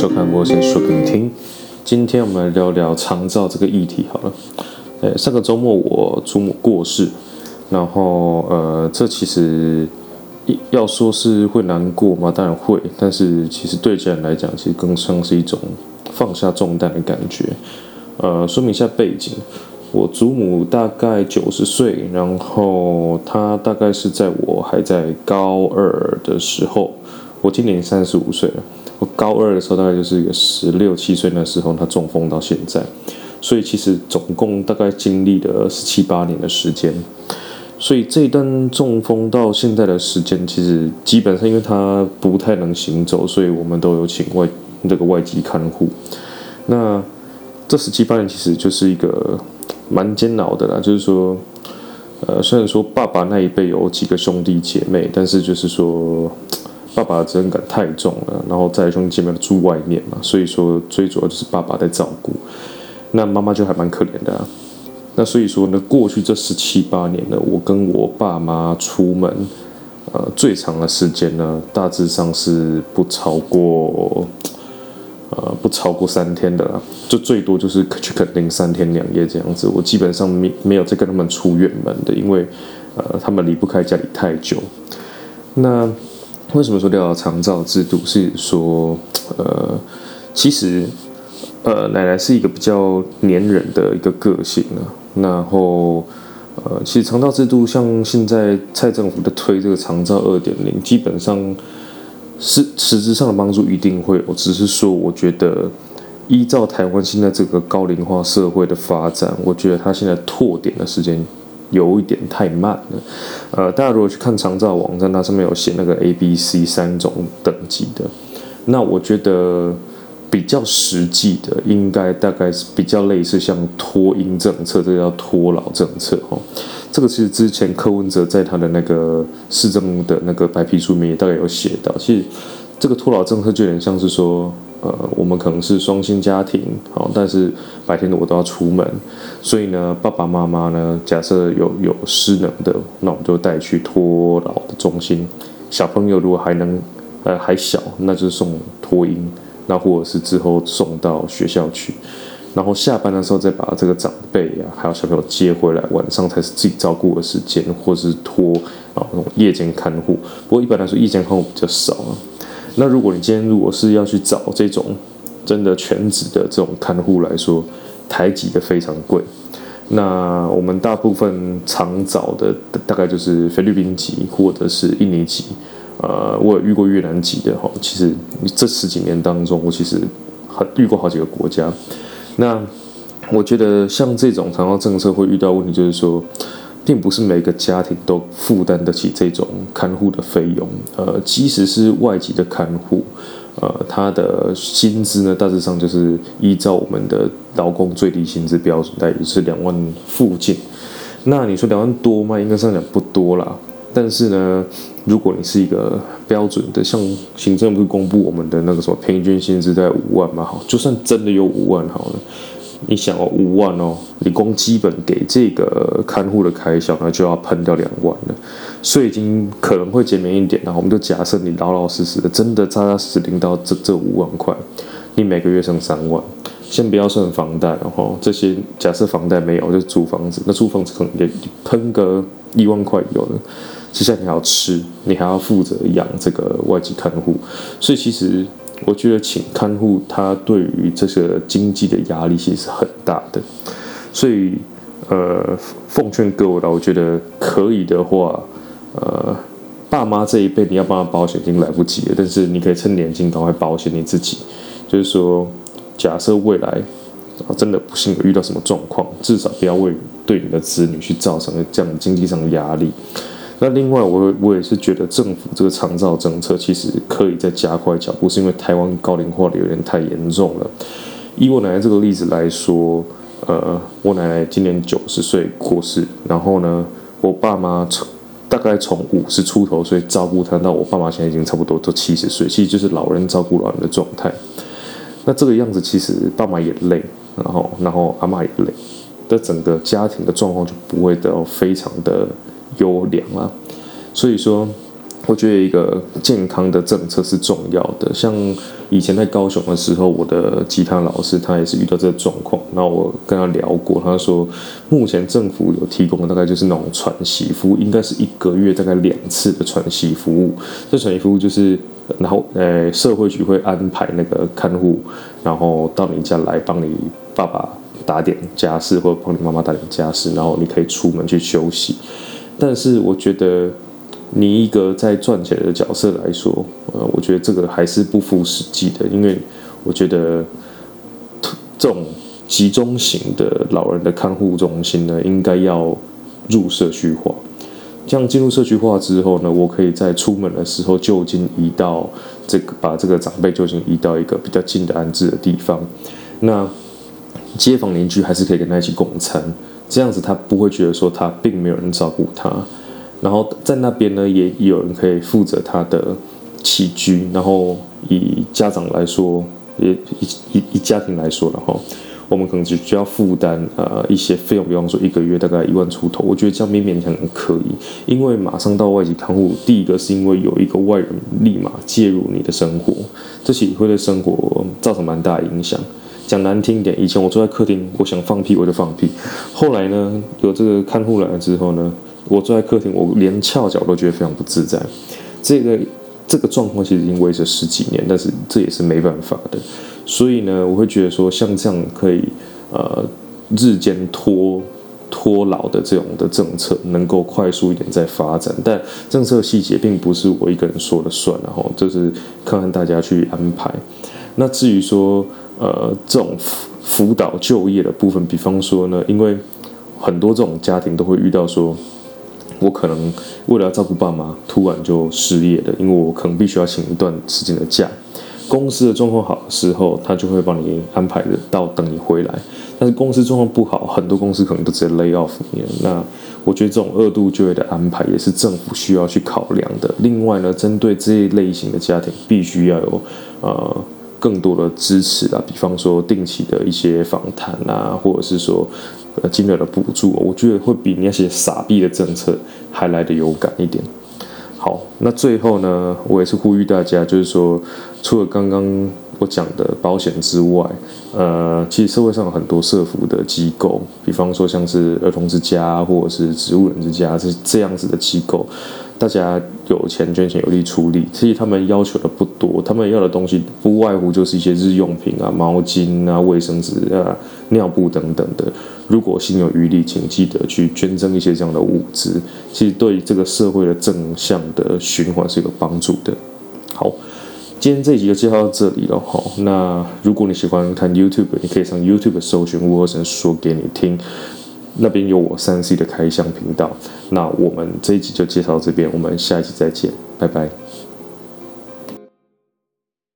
收看我先说给你听。今天我们来聊聊长照这个议题好了。呃，上个周末我祖母过世，然后呃，这其实要说是会难过吗？当然会，但是其实对家人来讲，其实更像是一种放下重担的感觉。呃，说明一下背景，我祖母大概九十岁，然后她大概是在我还在高二的时候，我今年三十五岁了。我高二的时候，大概就是一个十六七岁那时候，他中风到现在，所以其实总共大概经历了十七八年的时间。所以这一段中风到现在的时间，其实基本上因为他不太能行走，所以我们都有请外那个外籍看护。那这十七八年其实就是一个蛮煎熬的啦，就是说，呃，虽然说爸爸那一辈有几个兄弟姐妹，但是就是说。爸爸的责任感太重了，然后在兄弟姐妹住外面嘛，所以说最主要就是爸爸在照顾，那妈妈就还蛮可怜的啊。那所以说呢，过去这十七八年呢，我跟我爸妈出门，呃，最长的时间呢，大致上是不超过，呃，不超过三天的啦，就最多就是去垦丁三天两夜这样子。我基本上没没有再跟他们出远门的，因为呃，他们离不开家里太久。那为什么说聊长照制度？是说，呃，其实，呃，奶奶是一个比较黏人的一个个性啊。然后，呃，其实长照制度像现在蔡政府的推这个长照二点零，基本上是实质上的帮助一定会有。只是说，我觉得依照台湾现在这个高龄化社会的发展，我觉得它现在拓点的时间。有一点太慢了，呃，大家如果去看长照网站，它上面有写那个 A、B、C 三种等级的，那我觉得比较实际的，应该大概是比较类似像托婴政策，这个叫托老政策哦。这个其实之前柯文哲在他的那个市政的那个白皮书里面也大概有写到，其实这个托老政策就有点像是说。呃，我们可能是双薪家庭，好，但是白天的我都要出门，所以呢，爸爸妈妈呢，假设有有失能的，那我们就带去托老的中心。小朋友如果还能，呃，还小，那就送托婴，那或者是之后送到学校去，然后下班的时候再把这个长辈啊，还有小朋友接回来，晚上才是自己照顾的时间，或是托啊那种夜间看护。不过一般来说，夜间看护比较少啊。那如果你今天如果是要去找这种真的全职的这种看护来说，台籍的非常贵。那我们大部分常找的大概就是菲律宾籍或者是印尼籍。呃，我有遇过越南籍的哈。其实这十几年当中，我其实很遇过好几个国家。那我觉得像这种长照政策会遇到问题，就是说。并不是每个家庭都负担得起这种看护的费用。呃，即使是外籍的看护，呃，他的薪资呢，大致上就是依照我们的劳工最低薪资标准，大约是两万附近。那你说两万多吗？应该上讲不多啦。但是呢，如果你是一个标准的，像行政部公布我们的那个什么平均薪资在五万嘛，好，就算真的有五万好了。你想哦，五万哦，你光基本给这个看护的开销呢，就要喷掉两万了，所以已经可能会减免一点了。我们就假设你老老实实的，真的扎扎实实领到这这五万块，你每个月剩三万，先不要算房贷，然后这些假设房贷没有，就租房子，那租房子可能也喷个一万块有了。接下来你要吃，你还要负责养这个外籍看护，所以其实。我觉得请看护，他对于这个经济的压力其实是很大的，所以呃，奉劝各位啦，我觉得可以的话，呃，爸妈这一辈你要帮他保险已经来不及了，但是你可以趁年轻赶快保险你自己，就是说，假设未来真的不幸遇到什么状况，至少不要为对你的子女去造成这样经济上的压力。那另外，我我也是觉得政府这个长照政策其实可以再加快脚步，是因为台湾高龄化的有点太严重了。以我奶奶这个例子来说，呃，我奶奶今年九十岁过世，然后呢，我爸妈从大概从五十出头岁照顾她，到我爸妈现在已经差不多都七十岁，其实就是老人照顾老人的状态。那这个样子，其实爸妈也累，然后然后阿妈也累，的整个家庭的状况就不会到非常的。优良啊，所以说，我觉得一个健康的政策是重要的。像以前在高雄的时候，我的吉他老师他也是遇到这个状况，那我跟他聊过，他说目前政府有提供的大概就是那种传习服务，应该是一个月大概两次的传习服务。这传习服务就是，然后呃社会局会安排那个看护，然后到你家来帮你爸爸打点家事，或者帮你妈妈打点家事，然后你可以出门去休息。但是我觉得。你一个在赚钱的角色来说，呃，我觉得这个还是不符实际的，因为我觉得这种集中型的老人的看护中心呢，应该要入社区化。这样进入社区化之后呢，我可以在出门的时候就近移到这个，把这个长辈就近移到一个比较近的安置的地方。那街坊邻居还是可以跟他一起共餐，这样子他不会觉得说他并没有人照顾他。然后在那边呢，也有人可以负责他的起居。然后以家长来说，也以以以家庭来说，然后我们可能只需要负担呃一些费用，比方说一个月大概一万出头。我觉得这样勉勉强可以，因为马上到外籍看护，第一个是因为有一个外人立马介入你的生活，这其实会对生活造成蛮大影响。讲难听点，以前我坐在客厅，我想放屁我就放屁。后来呢，有这个看护来了之后呢。我坐在客厅，我连翘脚都觉得非常不自在。这个这个状况其实已经维持十几年，但是这也是没办法的。所以呢，我会觉得说，像这样可以呃日间拖拖老的这种的政策，能够快速一点再发展。但政策细节并不是我一个人说了算，然后就是看看大家去安排。那至于说呃这种辅辅导就业的部分，比方说呢，因为很多这种家庭都会遇到说。我可能为了要照顾爸妈，突然就失业了，因为我可能必须要请一段时间的假。公司的状况好的时候，他就会帮你安排的到等你回来。但是公司状况不好，很多公司可能都直接 lay off 你。那我觉得这种二度就业的安排也是政府需要去考量的。另外呢，针对这一类型的家庭，必须要有呃。更多的支持啊，比方说定期的一些访谈啊，或者是说呃金额的补助，我觉得会比那些傻逼的政策还来得有感一点。好，那最后呢，我也是呼吁大家，就是说，除了刚刚我讲的保险之外，呃，其实社会上有很多社福的机构，比方说像是儿童之家或者是植物人之家这这样子的机构。大家有钱捐钱有力出力，其实他们要求的不多，他们要的东西不外乎就是一些日用品啊、毛巾啊、卫生纸啊、尿布等等的。如果心有余力，请记得去捐赠一些这样的物资，其实对这个社会的正向的循环是有帮助的。好，今天这一集就介绍到这里了哈。那如果你喜欢看 YouTube，你可以上 YouTube 搜寻吴和成说给你听。那边有我三 C 的开箱频道，那我们这一集就介绍到这边，我们下一集再见，拜拜。